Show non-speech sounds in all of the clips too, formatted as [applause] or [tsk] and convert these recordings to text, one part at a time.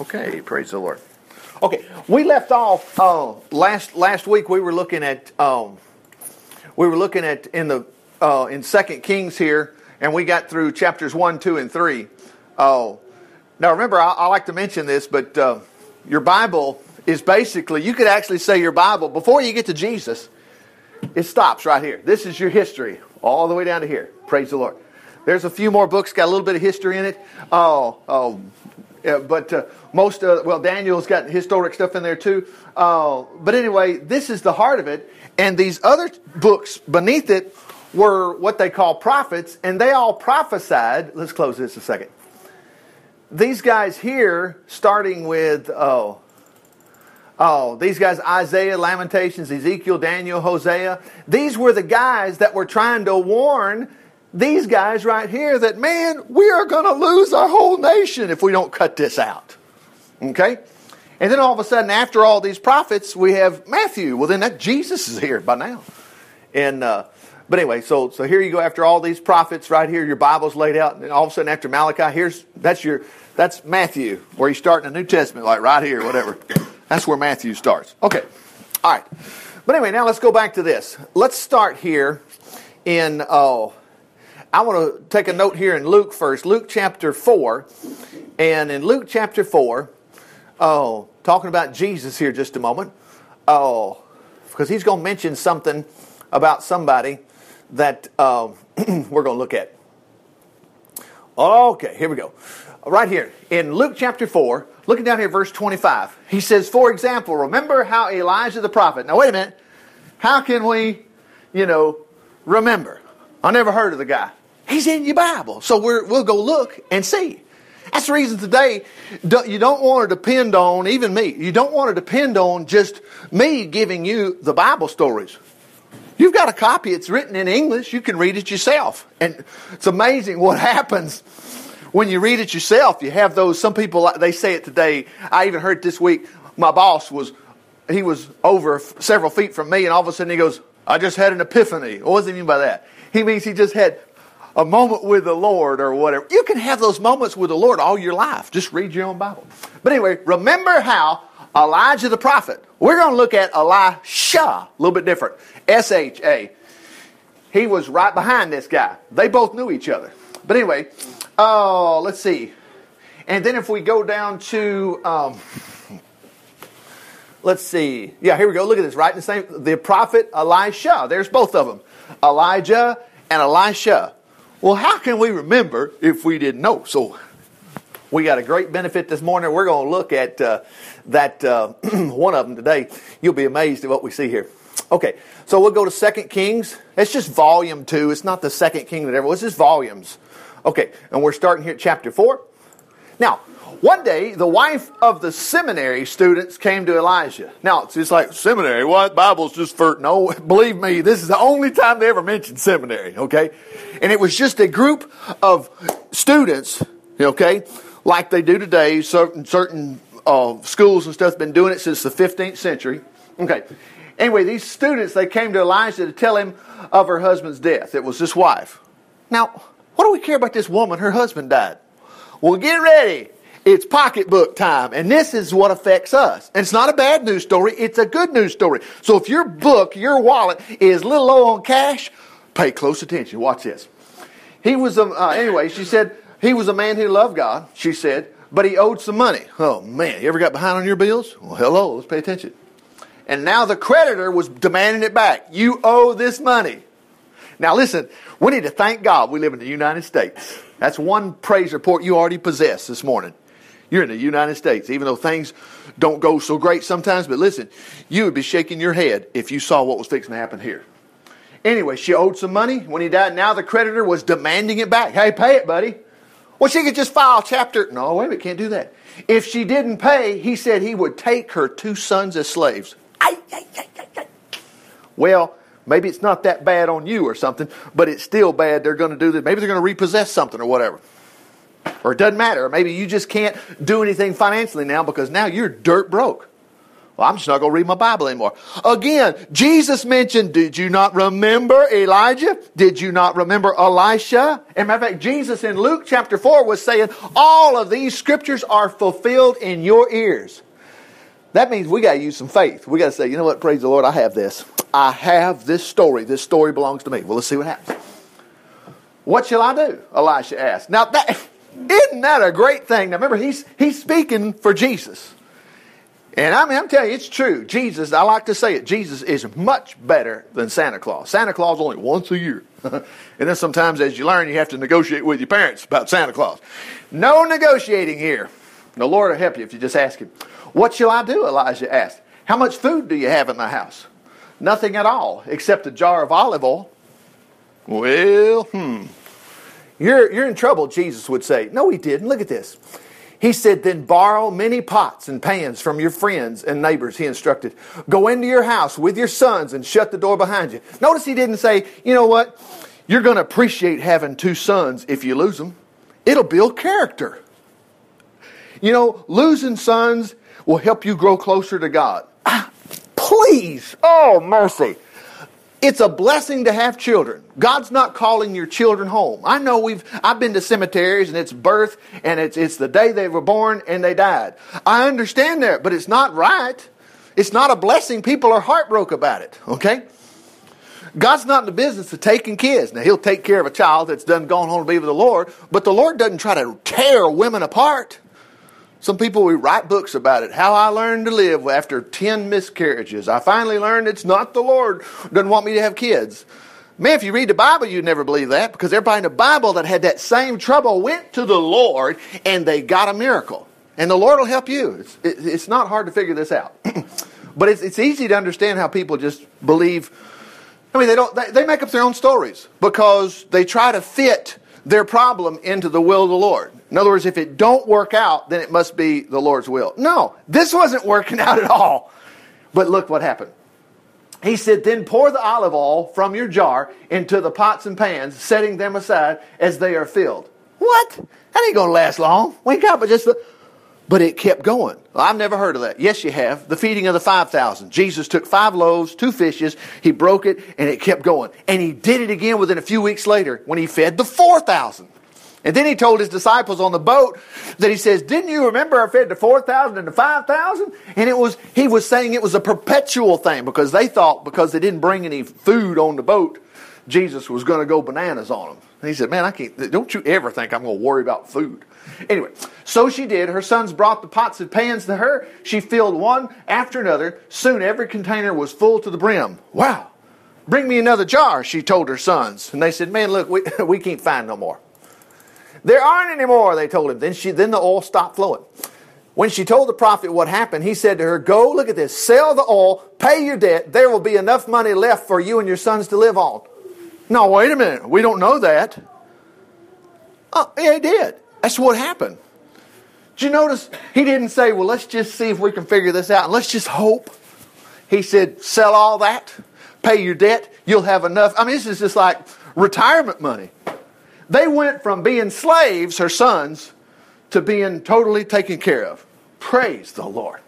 Okay, praise the Lord. Okay, we left off uh, last last week. We were looking at um, we were looking at in the uh, in Second Kings here, and we got through chapters one, two, and three. Oh, now remember, I, I, like to mention this, but uh, your Bible is basically you could actually say your Bible before you get to Jesus. It stops right here. This is your history all the way down to here. Praise the Lord. There's a few more books got a little bit of history in it. Oh, oh, yeah, but uh, most, uh, well, Daniel's got historic stuff in there too. Uh, but anyway, this is the heart of it. And these other books beneath it were what they call prophets, and they all prophesied. Let's close this a second. These guys here, starting with, oh, Oh, these guys, Isaiah, Lamentations, Ezekiel, Daniel, Hosea, these were the guys that were trying to warn these guys right here that, man, we are going to lose our whole nation if we don't cut this out. Okay? And then all of a sudden, after all these prophets, we have Matthew. Well, then that Jesus is here by now. And, uh, but anyway, so, so here you go after all these prophets right here, your Bible's laid out, and all of a sudden after Malachi, here's, that's your, that's Matthew, where you start in the New Testament, like right here, whatever. That's where Matthew starts. Okay. All right. But anyway, now let's go back to this. Let's start here in, oh, I want to take a note here in Luke first, Luke chapter 4. And in Luke chapter 4, oh, talking about Jesus here just a moment. Oh, because he's going to mention something about somebody that uh, [clears throat] we're going to look at. Okay, here we go. Right here in Luke chapter 4, looking down here, verse 25, he says, For example, remember how Elijah the prophet. Now, wait a minute. How can we, you know, remember? I never heard of the guy. He's in your Bible. So we will go look and see. That's the reason today you don't want to depend on, even me, you don't want to depend on just me giving you the Bible stories. You've got a copy, it's written in English, you can read it yourself. And it's amazing what [laughs] happens when you read it yourself. You have those, some people, they say it today. I even heard this week, my boss was, he was over several feet from me, and all of a sudden he goes, I just had an epiphany. What does he mean by that? He means he just had a moment with the Lord or whatever. You can have those moments with the Lord all your life. Just read your own Bible. But anyway, remember how Elijah the prophet, we're going to look at Elisha, a little bit different. S H A. He was right behind this guy. They both knew each other. But anyway, oh, let's see. And then if we go down to, um, let's see. Yeah, here we go. Look at this. Right in the same, the prophet Elisha. There's both of them. Elijah and Elisha. Well, how can we remember if we didn't know? So we got a great benefit this morning. We're going to look at uh, that uh, [clears throat] one of them today. You'll be amazed at what we see here. Okay, so we'll go to Second Kings. It's just volume two. It's not the Second King that ever was. It's just volumes. Okay, and we're starting here at chapter four. Now, one day, the wife of the seminary students came to Elijah. Now, it's just like, seminary, what? Bible's just for, no, [laughs] believe me, this is the only time they ever mentioned seminary, okay? And it was just a group of students, okay, like they do today, certain, certain uh, schools and stuff have been doing it since the 15th century. Okay. Anyway, these students, they came to Elijah to tell him of her husband's death. It was his wife. Now, what do we care about this woman? Her husband died. Well, get ready. It's pocketbook time. And this is what affects us. And it's not a bad news story. It's a good news story. So if your book, your wallet is a little low on cash, pay close attention. Watch this. He was, a, uh, anyway, she said, he was a man who loved God, she said, but he owed some money. Oh man, you ever got behind on your bills? Well, hello, let's pay attention. And now the creditor was demanding it back. You owe this money. Now listen, we need to thank God we live in the United States. That's one praise report you already possess this morning. You're in the United States, even though things don't go so great sometimes. But listen, you would be shaking your head if you saw what was fixing to happen here. Anyway, she owed some money when he died. Now the creditor was demanding it back. Hey, pay it, buddy. Well, she could just file chapter. No, wait a minute, can't do that. If she didn't pay, he said he would take her two sons as slaves. Well, maybe it's not that bad on you or something, but it's still bad. They're going to do this. Maybe they're going to repossess something or whatever. Or it doesn't matter. Maybe you just can't do anything financially now because now you're dirt broke. Well, I'm just not going to read my Bible anymore. Again, Jesus mentioned, did you not remember Elijah? Did you not remember Elisha? And matter of fact, Jesus in Luke chapter 4 was saying, all of these scriptures are fulfilled in your ears. That means we got to use some faith. We got to say, you know what, praise the Lord, I have this. I have this story. This story belongs to me. Well, let's see what happens. What shall I do? Elisha asked. Now, that, isn't that a great thing? Now, remember, he's, he's speaking for Jesus. And I mean, I'm telling you, it's true. Jesus, I like to say it, Jesus is much better than Santa Claus. Santa Claus only once a year. [laughs] and then sometimes as you learn, you have to negotiate with your parents about Santa Claus. No negotiating here. The Lord will help you if you just ask him. What shall I do? Elijah asked. How much food do you have in the house? Nothing at all, except a jar of olive oil. Well, hmm. You're, you're in trouble, Jesus would say. No, he didn't. Look at this. He said, Then borrow many pots and pans from your friends and neighbors, he instructed. Go into your house with your sons and shut the door behind you. Notice he didn't say, You know what? You're going to appreciate having two sons if you lose them. It'll build character. You know, losing sons will help you grow closer to God. Ah, please. Oh, mercy. It's a blessing to have children. God's not calling your children home. I know we've I've been to cemeteries and it's birth and it's it's the day they were born and they died. I understand that, but it's not right. It's not a blessing. People are heartbroken about it, okay? God's not in the business of taking kids. Now, He'll take care of a child that's done gone home to be with the Lord, but the Lord doesn't try to tear women apart. Some people we write books about it. How I learned to live after 10 miscarriages. I finally learned it's not the Lord doesn't want me to have kids. Man, if you read the Bible, you'd never believe that because everybody in the Bible that had that same trouble went to the Lord and they got a miracle. And the Lord will help you. It's, it, it's not hard to figure this out. [clears throat] but it's, it's easy to understand how people just believe. I mean, they don't. They, they make up their own stories because they try to fit their problem into the will of the Lord. In other words, if it don't work out, then it must be the Lord's will. No, this wasn't working [laughs] out at all. But look what happened. He said, Then pour the olive oil from your jar into the pots and pans, setting them aside as they are filled. What? That ain't going to last long. Wake up, but just. But it kept going. I've never heard of that. Yes, you have. The feeding of the 5,000. Jesus took five loaves, two fishes, he broke it, and it kept going. And he did it again within a few weeks later when he fed the 4,000. And then he told his disciples on the boat that he says, Didn't you remember I fed the 4,000 and the 5,000? And it was, he was saying it was a perpetual thing because they thought because they didn't bring any food on the boat, Jesus was going to go bananas on them. And he said, Man, I can't, don't you ever think I'm going to worry about food. Anyway, so she did. Her sons brought the pots and pans to her. She filled one after another. Soon every container was full to the brim. Wow. Bring me another jar, she told her sons. And they said, Man, look, we, [laughs] we can't find no more. There aren't any more, they told him. Then, she, then the oil stopped flowing. When she told the prophet what happened, he said to her, Go, look at this, sell the oil, pay your debt. There will be enough money left for you and your sons to live on. No, wait a minute. We don't know that. Oh, yeah, he did. That's what happened. Did you notice he didn't say, Well, let's just see if we can figure this out and let's just hope. He said, Sell all that, pay your debt, you'll have enough. I mean, this is just like retirement money. They went from being slaves, her sons, to being totally taken care of. Praise the Lord.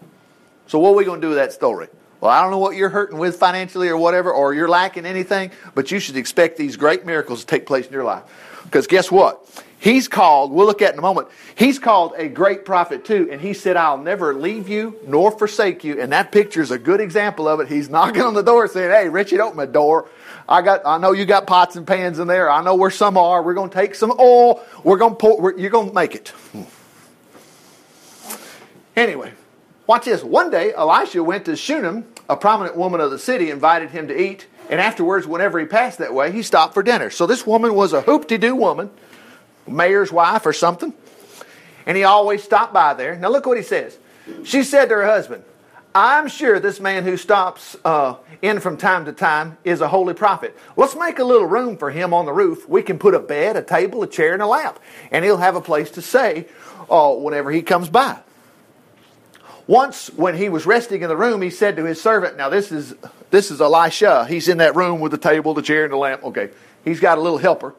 So, what are we going to do with that story? Well, I don't know what you're hurting with financially or whatever, or you're lacking anything, but you should expect these great miracles to take place in your life. Because guess what? He's called, we'll look at in a moment, he's called a great prophet too, and he said, I'll never leave you nor forsake you. And that picture is a good example of it. He's [laughs] knocking on the door saying, Hey, Richard, open the door. I got, I know you got pots and pans in there. I know where some are. We're going to take some oil. We're going to pour, you're going to make it. Anyway, watch this. One day, Elisha went to Shunem. A prominent woman of the city invited him to eat. And afterwards, whenever he passed that way, he stopped for dinner. So this woman was a hoop-de-doo woman, mayor's wife or something. And he always stopped by there. Now look what he says. She said to her husband, I'm sure this man who stops uh, in from time to time is a holy prophet. Let's make a little room for him on the roof. We can put a bed, a table, a chair, and a lamp, and he'll have a place to stay uh, whenever he comes by. Once, when he was resting in the room, he said to his servant, "Now this is this is Elisha. He's in that room with the table, the chair, and the lamp. Okay, he's got a little helper.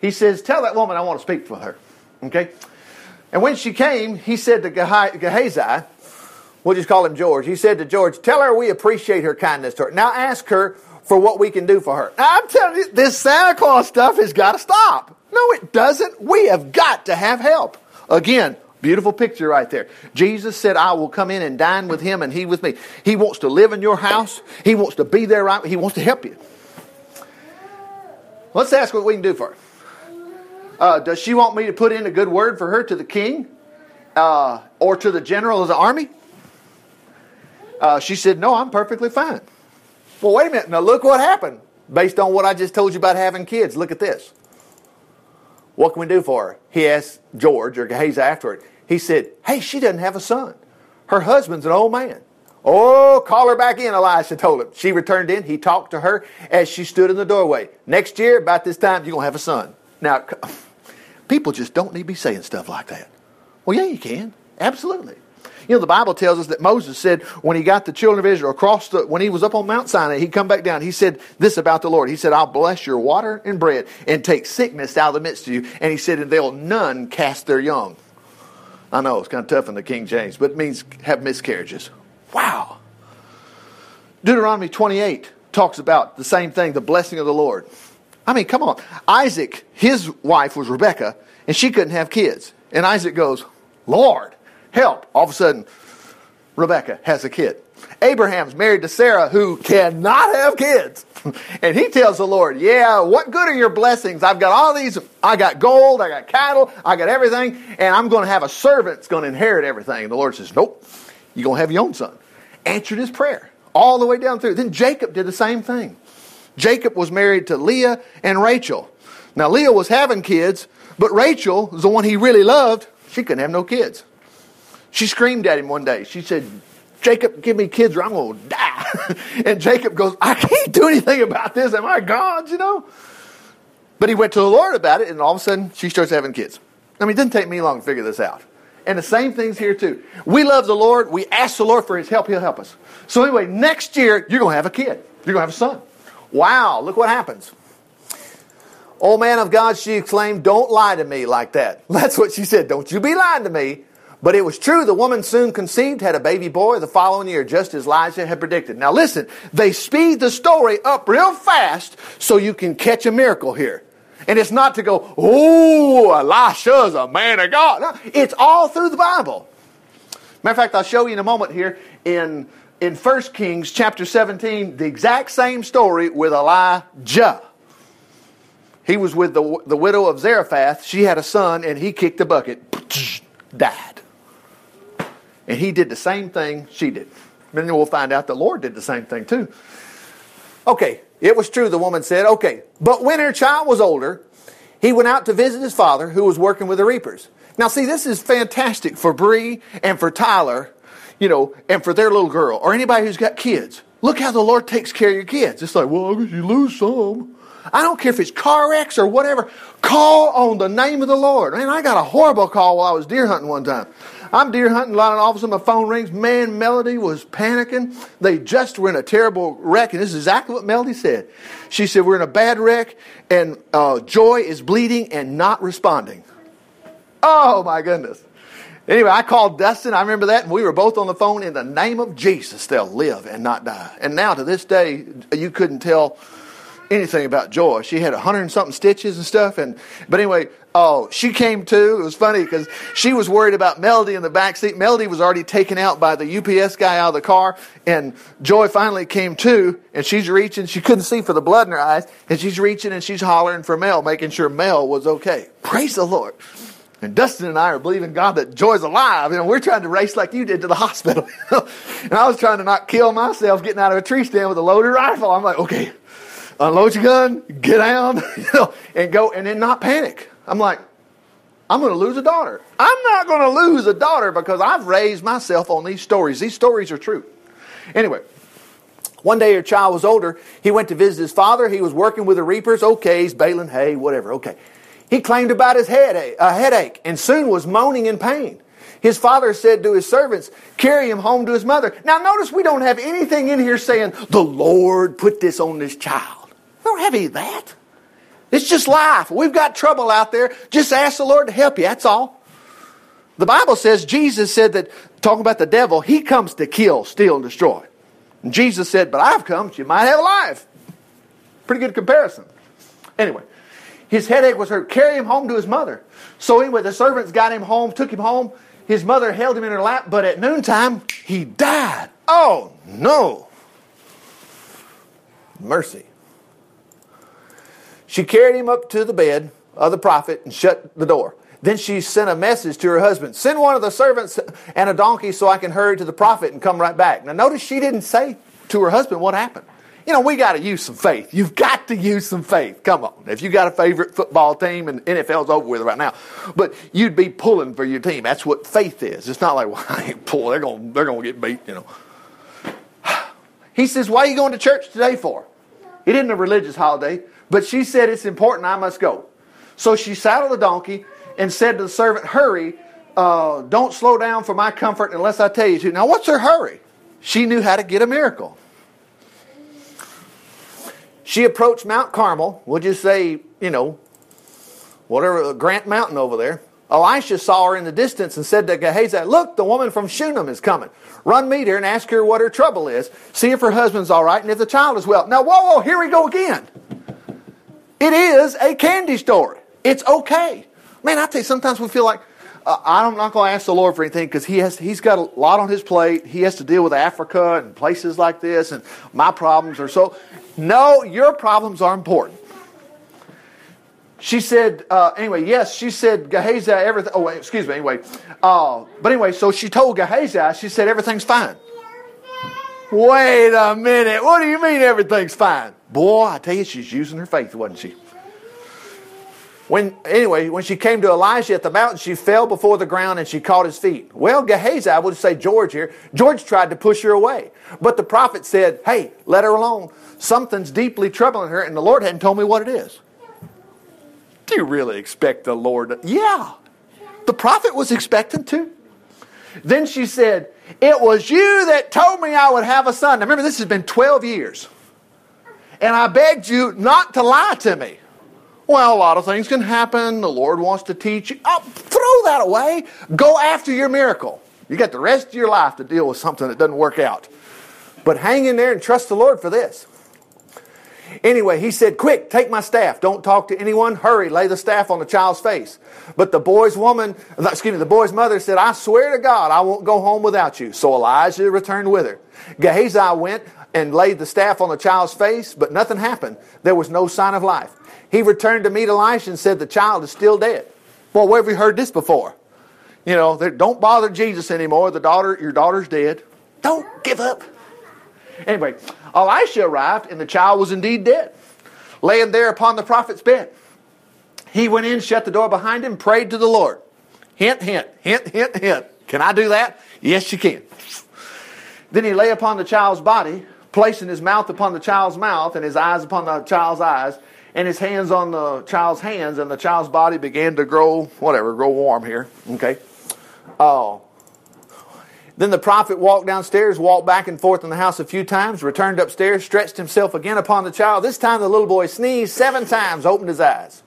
He says, "Tell that woman I want to speak with her." Okay, and when she came, he said to Gehazi, We'll just call him George. He said to George, Tell her we appreciate her kindness to her. Now ask her for what we can do for her. Now, I'm telling you, this Santa Claus stuff has got to stop. No, it doesn't. We have got to have help. Again, beautiful picture right there. Jesus said, I will come in and dine with him and he with me. He wants to live in your house. He wants to be there right. He wants to help you. Let's ask what we can do for her. Uh, does she want me to put in a good word for her to the king uh, or to the general of the army? Uh, she said, No, I'm perfectly fine. Well, wait a minute. Now, look what happened based on what I just told you about having kids. Look at this. What can we do for her? He asked George, or Gehazi afterward. He said, Hey, she doesn't have a son. Her husband's an old man. Oh, call her back in, Elisha told him. She returned in. He talked to her as she stood in the doorway. Next year, about this time, you're going to have a son. Now, people just don't need to be saying stuff like that. Well, yeah, you can. Absolutely. You know, the Bible tells us that Moses said when he got the children of Israel across the, when he was up on Mount Sinai, he'd come back down. He said this about the Lord. He said, I'll bless your water and bread and take sickness out of the midst of you. And he said, and they'll none cast their young. I know it's kind of tough in the King James, but it means have miscarriages. Wow. Deuteronomy 28 talks about the same thing, the blessing of the Lord. I mean, come on. Isaac, his wife was Rebecca, and she couldn't have kids. And Isaac goes, Lord, help. All of a sudden, Rebecca has a kid. Abraham's married to Sarah, who cannot have kids. [laughs] And he tells the Lord, Yeah, what good are your blessings? I've got all these, I got gold, I got cattle, I got everything, and I'm going to have a servant that's going to inherit everything. And the Lord says, Nope, you're going to have your own son. Answered his prayer all the way down through. Then Jacob did the same thing. Jacob was married to Leah and Rachel. Now, Leah was having kids, but Rachel the one he really loved. She couldn't have no kids. She screamed at him one day. She said, Jacob, give me kids or I'm going to die. [laughs] and Jacob goes, I can't do anything about this. Am I God, you know? But he went to the Lord about it, and all of a sudden, she starts having kids. I mean, it didn't take me long to figure this out. And the same thing's here too. We love the Lord. We ask the Lord for His help. He'll help us. So anyway, next year, you're going to have a kid. You're going to have a son. Wow, look what happens. Old man of God, she exclaimed, Don't lie to me like that. [laughs] That's what she said. Don't you be lying to me. But it was true. The woman soon conceived, had a baby boy the following year, just as Elijah had predicted. Now listen, they speed the story up real fast so you can catch a miracle here. And it's not to go, oh, Elisha's a man of God. No, it's all through the Bible. Matter of fact, I'll show you in a moment here in, in 1 Kings chapter 17, the exact same story with Elijah. He was with the, the widow of Zarephath. She had a son, and he kicked the bucket, [tsk] died. And he did the same thing she did. Then we'll find out the Lord did the same thing too. Okay, it was true, the woman said. Okay, but when her child was older, he went out to visit his father who was working with the reapers. Now, see, this is fantastic for Bree and for Tyler, you know, and for their little girl or anybody who's got kids. Look how the Lord takes care of your kids. It's like, well, you lose some. I don't care if it's car wrecks or whatever. Call on the name of the Lord. Man, I got a horrible call while I was deer hunting one time. I'm deer hunting, and all of a sudden my phone rings. Man, Melody was panicking. They just were in a terrible wreck, and this is exactly what Melody said. She said, We're in a bad wreck, and uh, Joy is bleeding and not responding. Oh, my goodness. Anyway, I called Dustin. I remember that, and we were both on the phone. In the name of Jesus, they'll live and not die. And now, to this day, you couldn't tell anything about Joy. She had a hundred and something stitches and stuff. And but anyway, oh, she came too. It was funny because she was worried about Melody in the back seat. Melody was already taken out by the UPS guy out of the car, and Joy finally came too. And she's reaching. She couldn't see for the blood in her eyes, and she's reaching and she's hollering for Mel, making sure Mel was okay. Praise the Lord. And Dustin and I are believing God that Joy's alive. and we're trying to race like you did to the hospital. [laughs] and I was trying to not kill myself getting out of a tree stand with a loaded rifle. I'm like, okay, unload your gun, get down, [laughs] you know, and go, and then not panic. I'm like, I'm going to lose a daughter. I'm not going to lose a daughter because I've raised myself on these stories. These stories are true. Anyway, one day your child was older. He went to visit his father. He was working with the reapers. Okay, he's baling hay, whatever. Okay. He claimed about his headache, a headache and soon was moaning in pain. His father said to his servants, Carry him home to his mother. Now, notice we don't have anything in here saying, The Lord put this on this child. We don't have any of that. It's just life. We've got trouble out there. Just ask the Lord to help you. That's all. The Bible says Jesus said that, talking about the devil, he comes to kill, steal, and destroy. And Jesus said, But I've come that you might have life. Pretty good comparison. Anyway, his headache was hurt. Carry him home to his mother. So anyway, the servants got him home, took him home. His mother held him in her lap, but at noontime, he died. Oh, no. Mercy. She carried him up to the bed of the prophet and shut the door. Then she sent a message to her husband Send one of the servants and a donkey so I can hurry to the prophet and come right back. Now, notice she didn't say to her husband what happened. You know, we got to use some faith. You've got to use some faith. Come on. If you got a favorite football team and NFL's over with right now, but you'd be pulling for your team. That's what faith is. It's not like, well, [laughs] I ain't pulling. They're going to they're gonna get beat, you know. [sighs] He says, Why are you going to church today for? It isn't a religious holiday, but she said it's important. I must go. So she saddled the donkey and said to the servant, Hurry, uh, don't slow down for my comfort unless I tell you to. Now, what's her hurry? She knew how to get a miracle. She approached Mount Carmel. We'll just say, you know, whatever, Grant Mountain over there. Elisha saw her in the distance and said to Gehazi, Look, the woman from Shunem is coming. Run meet her and ask her what her trouble is. See if her husband's all right and if the child is well. Now, whoa, whoa, here we go again. It is a candy story. It's okay. Man, I tell you, sometimes we feel like uh, I'm not going to ask the Lord for anything because he has he's got a lot on his plate. He has to deal with Africa and places like this, and my problems are so. No, your problems are important. She said, uh, anyway, yes, she said, Gehazi, everything. Oh, excuse me, anyway. Uh, but anyway, so she told Gehazi, she said, everything's fine. Wait a minute. What do you mean everything's fine? Boy, I tell you, she's using her faith, wasn't she? When anyway, when she came to Elijah at the mountain, she fell before the ground and she caught his feet. Well, Gehazi, I would say George here. George tried to push her away, but the prophet said, "Hey, let her alone. Something's deeply troubling her, and the Lord hadn't told me what it is." Do you really expect the Lord? Yeah, the prophet was expecting to. Then she said, "It was you that told me I would have a son." Now remember, this has been twelve years, and I begged you not to lie to me. Well, a lot of things can happen. The Lord wants to teach you. Oh, throw that away. Go after your miracle. You got the rest of your life to deal with something that doesn't work out. But hang in there and trust the Lord for this. Anyway, he said, Quick, take my staff. Don't talk to anyone. Hurry, lay the staff on the child's face. But the boy's woman, excuse me, the boy's mother said, I swear to God, I won't go home without you. So Elijah returned with her. Gehazi went and laid the staff on the child's face, but nothing happened. There was no sign of life. He returned to meet Elisha and said, The child is still dead. Well, where have we heard this before? You know, don't bother Jesus anymore. The daughter, your daughter's dead. Don't give up. Anyway, Elisha arrived and the child was indeed dead, laying there upon the prophet's bed. He went in, shut the door behind him, prayed to the Lord. Hint, hint, hint, hint, hint. Can I do that? Yes, you can. Then he lay upon the child's body, placing his mouth upon the child's mouth and his eyes upon the child's eyes, and his hands on the child's hands, and the child's body began to grow, whatever, grow warm here. Okay. Oh. Then the prophet walked downstairs, walked back and forth in the house a few times, returned upstairs, stretched himself again upon the child. This time the little boy sneezed seven times, opened his eyes.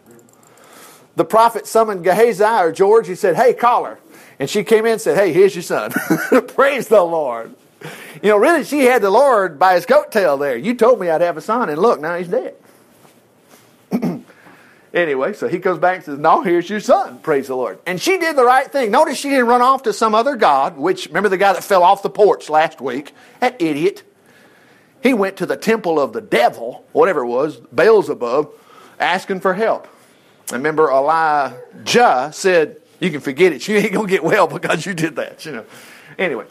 The prophet summoned Gehazi or George. He said, Hey, call her. And she came in and said, Hey, here's your son. [laughs] Praise the Lord. You know, really, she had the Lord by his coattail there. You told me I'd have a son, and look, now he's dead. Anyway, so he comes back and says, No, here's your son. Praise the Lord. And she did the right thing. Notice she didn't run off to some other God, which, remember the guy that fell off the porch last week? That idiot. He went to the temple of the devil, whatever it was, Beelzebub, asking for help. Remember, Elijah said, You can forget it. You ain't going to get well [laughs] because you did that. You know. Anyway,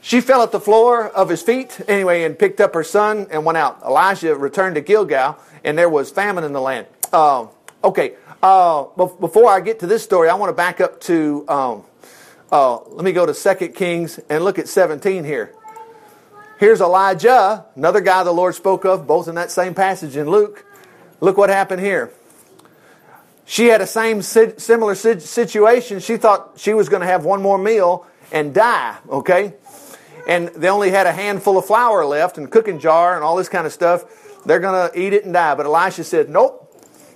she fell at the floor of his feet, anyway, and picked up her son and went out. Elijah returned to Gilgal and there was famine in the land. Uh, okay, uh, before I get to this story, I want to back up to, um, uh, let me go to 2 Kings and look at 17 here. Here's Elijah, another guy the Lord spoke of, both in that same passage in Luke. Look what happened here. She had a same similar situation. She thought she was going to have one more meal and die, okay? And they only had a handful of flour left and cooking jar and all this kind of stuff. They're going to eat it and die. But Elisha said, Nope,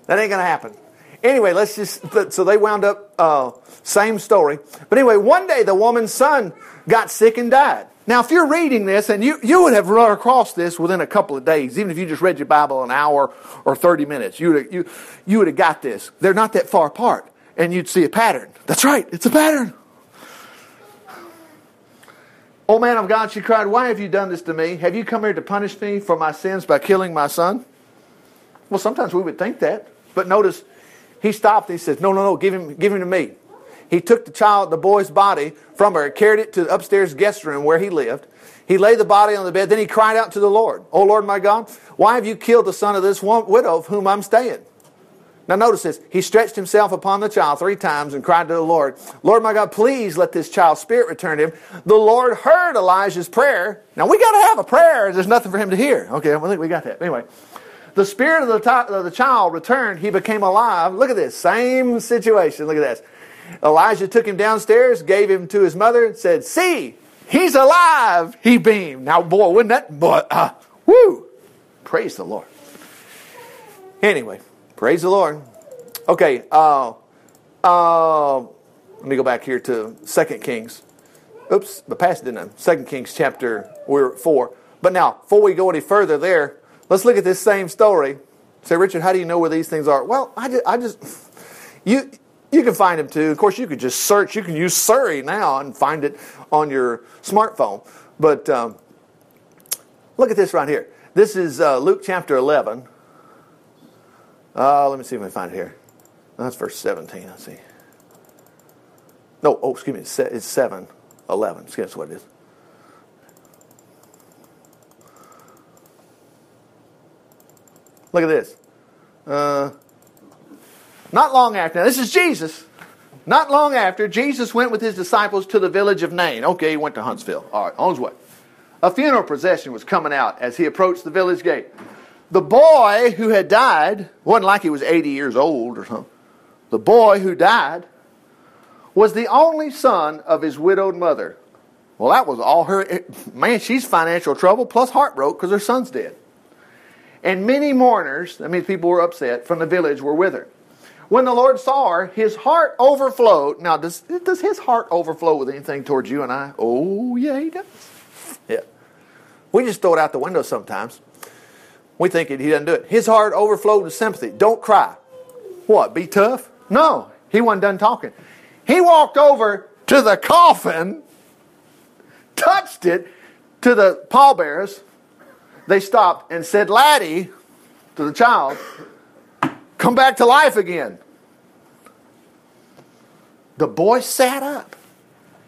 that ain't going to happen. Anyway, let's just, so they wound up, uh, same story. But anyway, one day the woman's son got sick and died. Now, if you're reading this, and you, you would have run across this within a couple of days, even if you just read your Bible an hour or 30 minutes, you would have, you, you would have got this. They're not that far apart, and you'd see a pattern. That's right, it's a pattern. Oh man of God, she cried, Why have you done this to me? Have you come here to punish me for my sins by killing my son? Well, sometimes we would think that. But notice, he stopped and he says, No, no, no, give him, give him to me. He took the child, the boy's body from her, carried it to the upstairs guest room where he lived. He laid the body on the bed. Then he cried out to the Lord, Oh Lord my God, why have you killed the son of this widow of whom I'm staying? Now notice this. He stretched himself upon the child three times and cried to the Lord, Lord my God, please let this child's spirit return to him. The Lord heard Elijah's prayer. Now we got to have a prayer. There's nothing for him to hear. Okay, I think we got that. Anyway, the spirit of the, of the child returned. He became alive. Look at this. Same situation. Look at this. Elijah took him downstairs, gave him to his mother, and said, See, he's alive. He beamed. Now, boy, wouldn't that, boy, uh, woo. Praise the Lord. Anyway, praise the Lord. Okay, uh, uh, let me go back here to Second Kings. Oops, the past didn't. Second Kings chapter we're at four. But now, before we go any further there, let's look at this same story. Say, Richard, how do you know where these things are? Well, I just, I just you you can find them too. Of course, you could just search. You can use Siri now and find it on your smartphone. But um, look at this right here. This is uh, Luke chapter 11. Uh, let me see if I can find it here. That's verse 17. Let's see. No, oh, excuse me. It's 7 11. excuse That's what it is. Look at this. Uh, not long after, now this is Jesus. Not long after, Jesus went with his disciples to the village of Nain. Okay, he went to Huntsville. All right, on his way. A funeral procession was coming out as he approached the village gate. The boy who had died, wasn't like he was 80 years old or something. The boy who died was the only son of his widowed mother. Well, that was all her. Man, she's financial trouble plus heartbroken because her son's dead. And many mourners, that means people were upset, from the village were with her. When the Lord saw her, his heart overflowed. Now, does, does his heart overflow with anything towards you and I? Oh, yeah, he does. Yeah. We just throw it out the window sometimes. We think he doesn't do it. His heart overflowed with sympathy. Don't cry. What, be tough? No, he wasn't done talking. He walked over to the coffin, touched it to the pallbearers. They stopped and said, Laddie, to the child, come back to life again. The boy sat up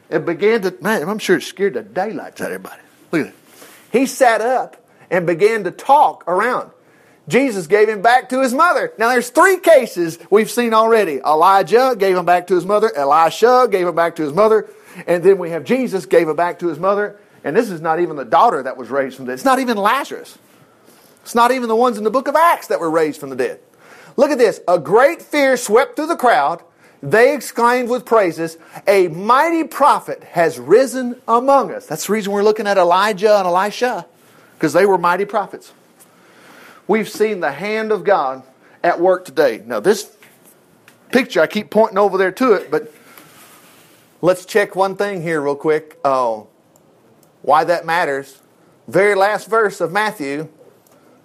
and began to, man, I'm sure it scared the daylights out of everybody. Look at it. He sat up and began to talk around. Jesus gave him back to his mother. Now there's three cases we've seen already. Elijah gave him back to his mother. Elisha gave him back to his mother. And then we have Jesus gave him back to his mother. And this is not even the daughter that was raised from the dead. It's not even Lazarus. It's not even the ones in the book of Acts that were raised from the dead. Look at this. A great fear swept through the crowd. They exclaimed with praises, A mighty prophet has risen among us. That's the reason we're looking at Elijah and Elisha, because they were mighty prophets. We've seen the hand of God at work today. Now, this picture, I keep pointing over there to it, but let's check one thing here, real quick. Oh, why that matters. Very last verse of Matthew.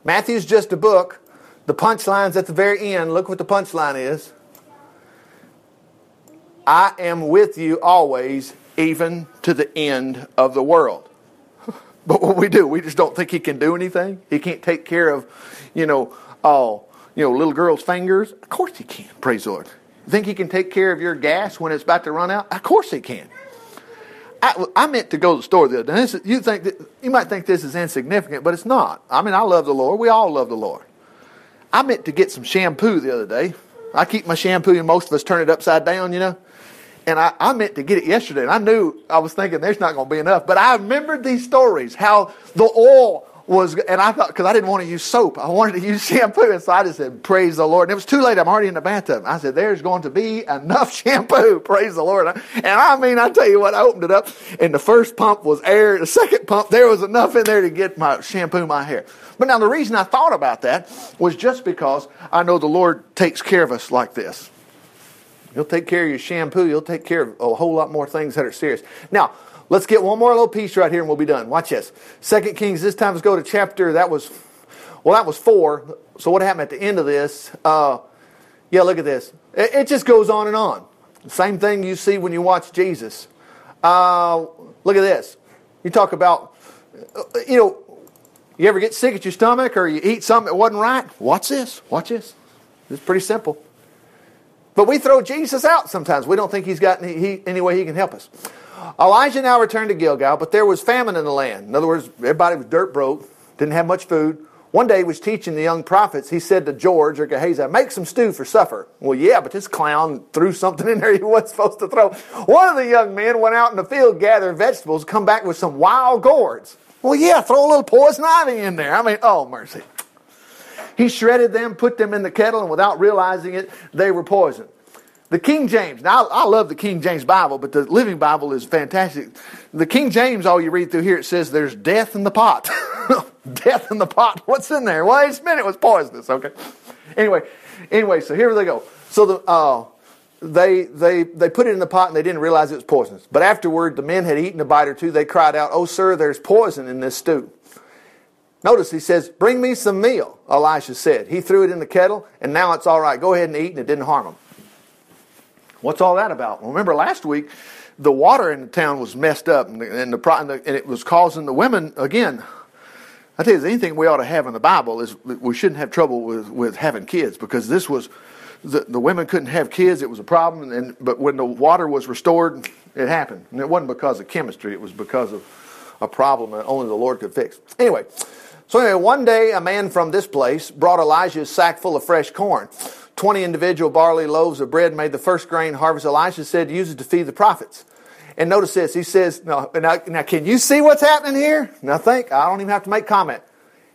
Matthew's just a book. The punchline's at the very end. Look what the punchline is. I am with you always, even to the end of the world. [laughs] But what we do, we just don't think he can do anything. He can't take care of, you know, all, you know, little girl's fingers. Of course he can. Praise the Lord. Think he can take care of your gas when it's about to run out? Of course he can. I, I meant to go to the store the other day. This, you think that, you might think this is insignificant, but it's not. I mean, I love the Lord. We all love the Lord. I meant to get some shampoo the other day. I keep my shampoo, and most of us turn it upside down, you know. And I, I meant to get it yesterday, and I knew I was thinking there's not going to be enough. But I remembered these stories how the oil was, and I thought, because I didn't want to use soap, I wanted to use [laughs] shampoo. And so I just said, Praise the Lord. And it was too late. I'm already in the bathtub. I said, There's going to be enough [laughs] shampoo. Praise the Lord. And I mean, I tell you what, I opened it up, and the first pump was air. The second pump, there was enough in there to get my shampoo my hair. But now the reason I thought about that was just because I know the Lord takes care of us like this. He'll take care of your shampoo. He'll take care of a whole lot more things that are serious. Now, let's get one more little piece right here and we'll be done. Watch this. Second Kings, this time let's go to chapter, that was, well, that was four. So what happened at the end of this? Uh, yeah, look at this. It, it, just goes on and on. Same thing you see when you watch Jesus. Uh, look at this. You talk about, you know, you ever get sick at your stomach or you eat something that wasn't right? Watch this. Watch this. It's pretty simple. But we throw Jesus out sometimes. We don't think he's got any, he, any way he can help us. Elijah now returned to Gilgal, but there was famine in the land. In other words, everybody was dirt broke, didn't have much food. One day he was teaching the young prophets. He said to George or Gehazi, make some stew for supper. Well, yeah, but this clown threw something in there he wasn't supposed to throw. One of the young men went out in the field gathering vegetables, come back with some wild gourds. Well, yeah, throw a little poison ivy in there. I mean, oh, mercy. He shredded them, put them in the kettle, and without realizing it, they were poisoned. The King James, now I, love the King James Bible, but the Living Bible is fantastic. The King James, all you read through here, it says there's death in the pot. [laughs] death in the pot. What's in there? Well, it's meant it was poisonous, okay? Anyway, anyway, so here they go. So the, uh, they, they, they put it in the pot and they didn't realize it was poisonous. But afterward, the men had eaten a bite or two. They cried out, Oh, sir, there's poison in this stew. Notice he says, Bring me some meal, Elisha said. He threw it in the kettle, and now it's all right. Go ahead and eat, and it didn't harm him. What's all that about? Well, remember last week, the water in the town was messed up, and, the, and, the, and it was causing the women, again, I tell you, anything we ought to have in the Bible is we shouldn't have trouble with, with having kids because this was, the, the women couldn't have kids. It was a problem. And, but when the water was restored, it happened. And it wasn't because of chemistry, it was because of a problem that only the Lord could fix. Anyway, so anyway, one day a man from this place brought Elijah a sack full of fresh corn. Twenty individual barley loaves of bread made the first grain harvest. Elisha said use it to feed the prophets. And notice this. He says, now, now, now can you see what's happening here? Now think, I don't even have to make comment.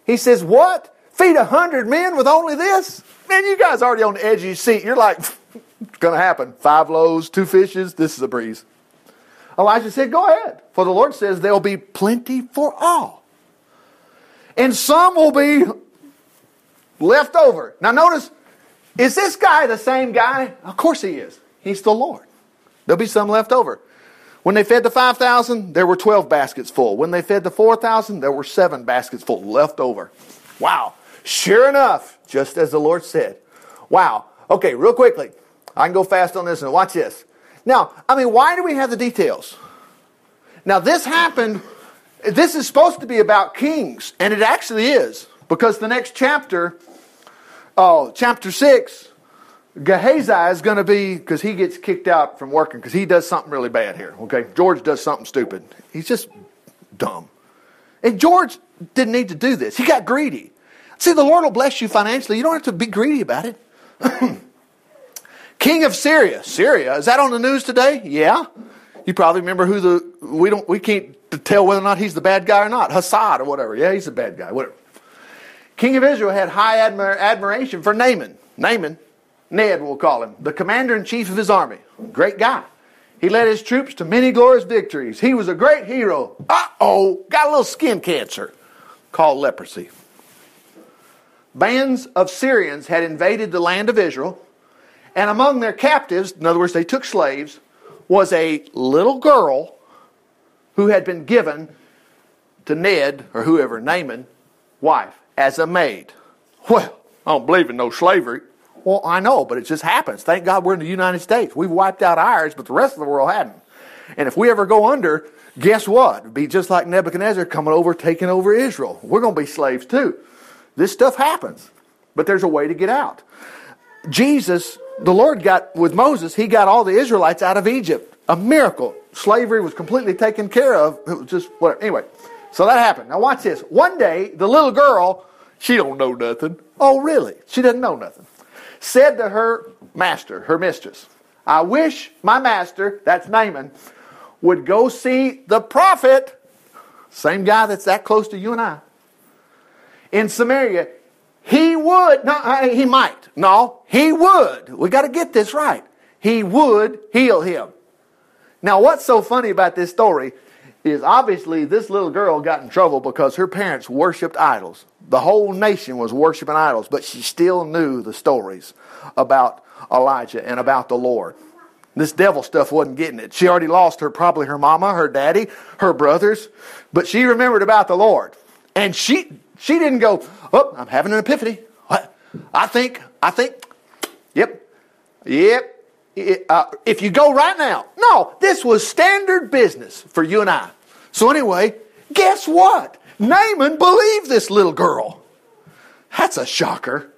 He says, what? Feed a hundred men with only this? Man, you guys already on the edge of your seat. You're like, it's going to happen. Five loaves, two fishes. This is a breeze. Elijah said, go ahead. For the Lord says there'll be plenty for all and some will be left over. Now, notice, is this guy the same guy? Of course he is. He's the Lord. There'll be some left over. When they fed the 5,000, there were 12 baskets full. When they fed the 4,000, there were seven baskets full left over. Wow. Sure enough, just as the Lord said. Wow. Okay, real quickly. I can go fast on this and watch this. Now, I mean, why do we have the details? Now, this happened this is supposed to be about kings, and it actually is, because the next chapter, oh, chapter 6, Gehazi is going to be, because he gets kicked out from working, because he does something really bad here, okay? George does something stupid. He's just dumb. And George didn't need to do this. He got greedy. See, the Lord will bless you financially. You don't have to be greedy about it. [clears throat] King of Syria. Syria, is that on the news today? Yeah. You probably remember who the we don't we can't tell whether or not he's the bad guy or not. Hassad or whatever. Yeah, he's the bad guy. Whatever. King of Israel had high admir- admiration for Naaman. Naaman, Ned we'll call him, the commander in chief of his army. Great guy. He led his troops to many glorious victories. He was a great hero. Uh oh, got a little skin cancer called leprosy. Bands of Syrians had invaded the land of Israel, and among their captives, in other words, they took slaves, was a little girl who had been given to Ned or whoever, Naaman, wife, as a maid. Well, I don't believe in no slavery. Well, I know, but it just happens. Thank God we're in the United States. We've wiped out ours, but the rest of the world hadn't. And if we ever go under, guess what? It'd be just like Nebuchadnezzar coming over, taking over Israel. We're going to be slaves too. This stuff happens, but there's a way to get out. Jesus the Lord got with Moses, he got all the Israelites out of Egypt. A miracle. Slavery was completely taken care of. It was just whatever. Anyway, so that happened. Now watch this. One day, the little girl, she don't know nothing. Oh, really? She doesn't know nothing. Said to her master, her mistress, I wish my master, that's Naaman, would go see the prophet, same guy that's that close to you and I. in Samaria, he would, no, he might. No, he would. We got to get this right. He would heal him. Now, what's so funny about this story is obviously this little girl got in trouble because her parents worshiped idols. The whole nation was worshiping idols, but she still knew the stories about Elijah and about the Lord. This devil stuff wasn't getting it. She already lost her, probably her mama, her daddy, her brothers, but she remembered about the Lord. And she, she didn't go, oh, I'm having an epiphany. What? I think, I think, yep, yep. Uh, if you go right now, no, this was standard business for you and I. So anyway, guess what? Naaman believed this little girl. That's a shocker.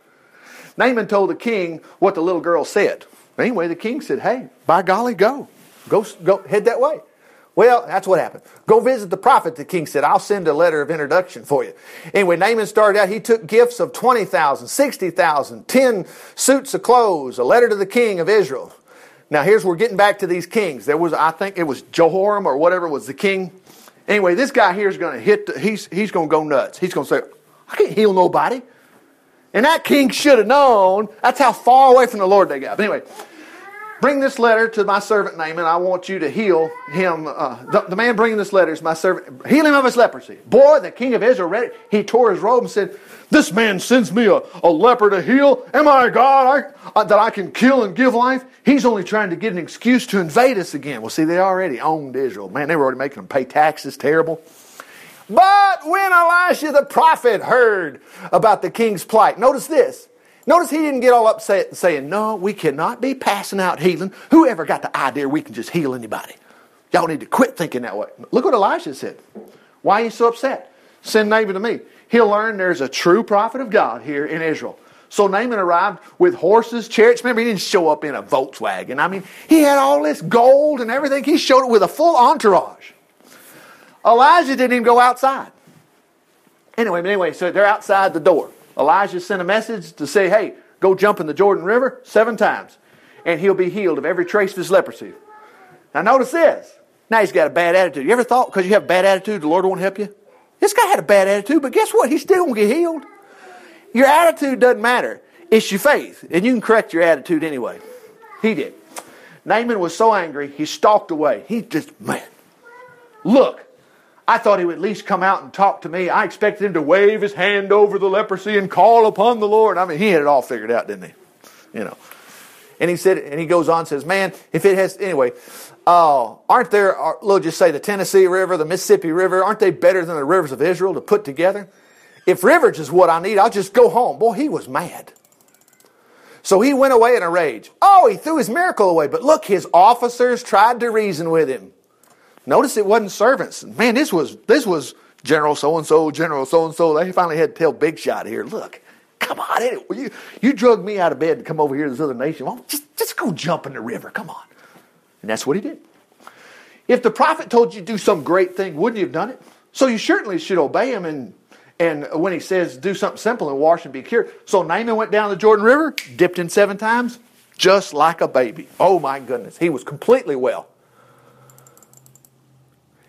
Naaman told the king what the little girl said. Anyway, the king said, "Hey, by golly, go, go, go, head that way." Well, that's what happened. Go visit the prophet, the king said. I'll send a letter of introduction for you. Anyway, Naaman started out. He took gifts of 20,000, 60,000, 10 suits of clothes, a letter to the king of Israel. Now, here's we're getting back to these kings. There was, I think it was Jehoram or whatever was the king. Anyway, this guy here is going to hit, the, he's, he's going to go nuts. He's going to say, I can't heal nobody. And that king should have known. That's how far away from the Lord they got. But anyway, Bring this letter to my servant Naaman. I want you to heal him. Uh, the, the, man bringing this letter is my servant. Heal him of his leprosy. Boy, the king of Israel read it. He tore his robe and said, This man sends me a, a leper to heal. Am I a God I, uh, that I can kill and give life? He's only trying to get an excuse to invade us again. Well, see, they already owned Israel. Man, they were already making them pay taxes. Terrible. But when Elisha the prophet heard about the king's plight, notice this. Notice he didn't get all upset and saying, No, we cannot be passing out healing. Whoever got the idea we can just heal anybody? Y'all need to quit thinking that way. Look what Elisha said. Why are you so upset? Send Naaman to me. He'll learn there's a true prophet of God here in Israel. So Naaman arrived with horses, chariots. Remember, he didn't show up in a Volkswagen. I mean, he had all this gold and everything. He showed it with a full entourage. Elijah didn't even go outside. Anyway, but anyway, so they're outside the door. Elijah sent a message to say, hey, go jump in the Jordan River seven times, and he'll be healed of every trace of his leprosy. Now, notice this. Now he's got a bad attitude. You ever thought because you have a bad attitude, the Lord won't help you? This guy had a bad attitude, but guess what? He still to get healed. Your attitude doesn't matter. It's your faith, and you can correct your attitude anyway. He did. Naaman was so angry, he stalked away. He just, man, look, I thought he would at least come out and talk to me. I expected him to wave his hand over the leprosy and call upon the Lord. I mean, he had it all figured out, didn't he? You know. And he said, and he goes on says, man, if it has, anyway, uh, aren't there, uh, we'll just say the Tennessee River, the Mississippi River, aren't they better than the rivers of Israel to put together? If rivers is what I need, I'll just go home. Boy, he was mad. So he went away in a rage. Oh, he threw his miracle away. But look, his officers tried to reason with him. Notice it wasn't servants. Man, this was this was General so and so, General so and so. They finally had to tell Big Shot here, look, come on, you you drug me out of bed to come over here to this other nation. Well, just just go jump in the river. Come on, and that's what he did. If the prophet told you to do some great thing, wouldn't you have done it? So you certainly should obey him and and when he says do something simple and wash and be cured. So Naaman went down the Jordan River, dipped in seven times, just like a baby. Oh my goodness. He was completely well.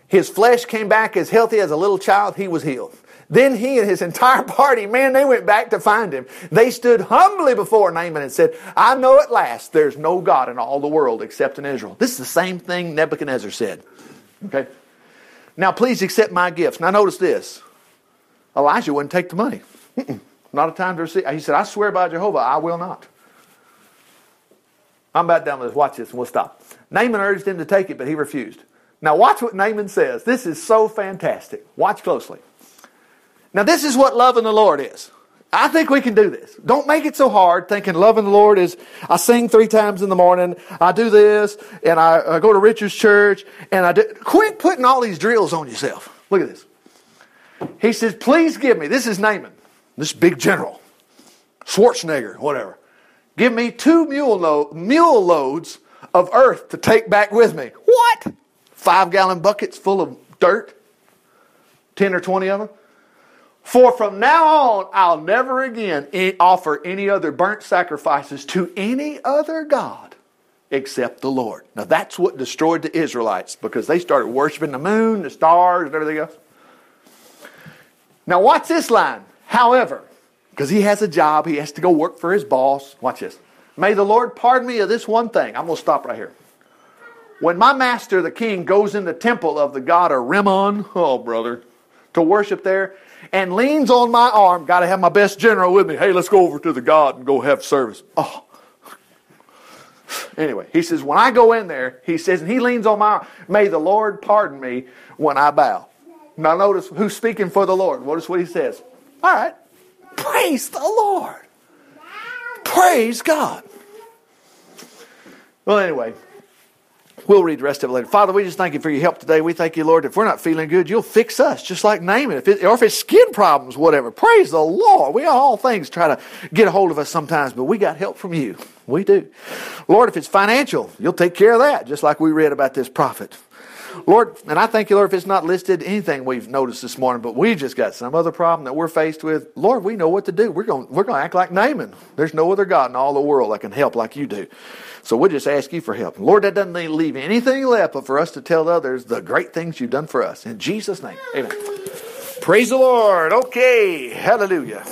His flesh came back as healthy as a little child. He was healed. Then he and his [laughs] entire party, man, they went back to find him. They stood humbly before Naaman and said, I know at last there's no God in all the world except in Israel. This is the same thing Nebuchadnezzar said. Okay? Now please accept my gifts. Now notice this. Elijah wouldn't take the money. Not a time to receive. He said, I swear by Jehovah, I will not. I'm about done with this. Watch this and we'll stop. Naaman urged him to take it, but he refused. Now, watch what Naaman says. This is so fantastic. Watch closely. Now, this is what loving the Lord is. I think we can do this. Don't make it so hard thinking loving the Lord is I sing three times in the morning, I do this, and I, I go to Richard's church, and I do. Quit putting all these drills on yourself. Look at this. He says, Please give me, this is Naaman, this big general, Schwarzenegger, whatever. Give me two mule, lo- mule loads of earth to take back with me. What? Five gallon buckets full of dirt, 10 or 20 of them. For from now on, I'll never again offer any other burnt sacrifices to any other God except the Lord. Now that's what destroyed the Israelites because they started worshiping the moon, the stars, and everything else. Now watch this line. However, because he has a job, he has to go work for his boss. Watch this. May the Lord pardon me of this one thing. I'm going to stop right here. When my master, the king, goes in the temple of the god of Rimmon, oh, brother, to worship there, and leans on my arm, got to have my best general with me. Hey, let's go over to the god and go have service. Oh. Anyway, he says, when I go in there, he says, and he leans on my arm, may the Lord pardon me when I bow. Now, notice who's speaking for the Lord. Notice what he says. All right. Praise the Lord. Praise God. Well, anyway, We'll read the rest of it later. Father, we just thank you for your help today. We thank you, Lord, if we're not feeling good, you'll fix us, just like Naaman. If it, or if it's skin problems, whatever. Praise the Lord. We all things try to get a hold of us sometimes, but we got help from you. We do. Lord, if it's financial, you'll take care of that, just like we read about this prophet. Lord, and I thank you, Lord, if it's not listed anything we've noticed this morning, but we just got some other problem that we're faced with. Lord, we know what to do. We're going we're going to act like Naaman. There's no other God in all the world that can help like you do. So we'll just ask you for help. Lord, that doesn't leave anything left but for us to tell others the great things you've done for us. In Jesus' name, amen. Praise the Lord. Okay. Hallelujah.